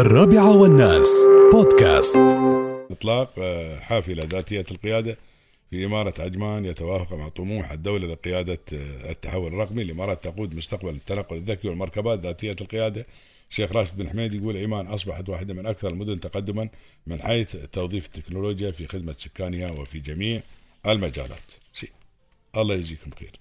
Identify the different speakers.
Speaker 1: الرابعة والناس. بودكاست.
Speaker 2: إطلاق آه، حافلة ذاتية القيادة في إمارة عجمان يتوافق مع طموح الدولة لقيادة آه، التحول الرقمي. الإمارات تقود مستقبل التنقل الذكي والمركبات ذاتية القيادة. الشيخ راشد بن حميد يقول عمان أصبحت واحدة من أكثر المدن تقدما من حيث توظيف التكنولوجيا في خدمة سكانها وفي جميع المجالات. الله يجزيكم خير.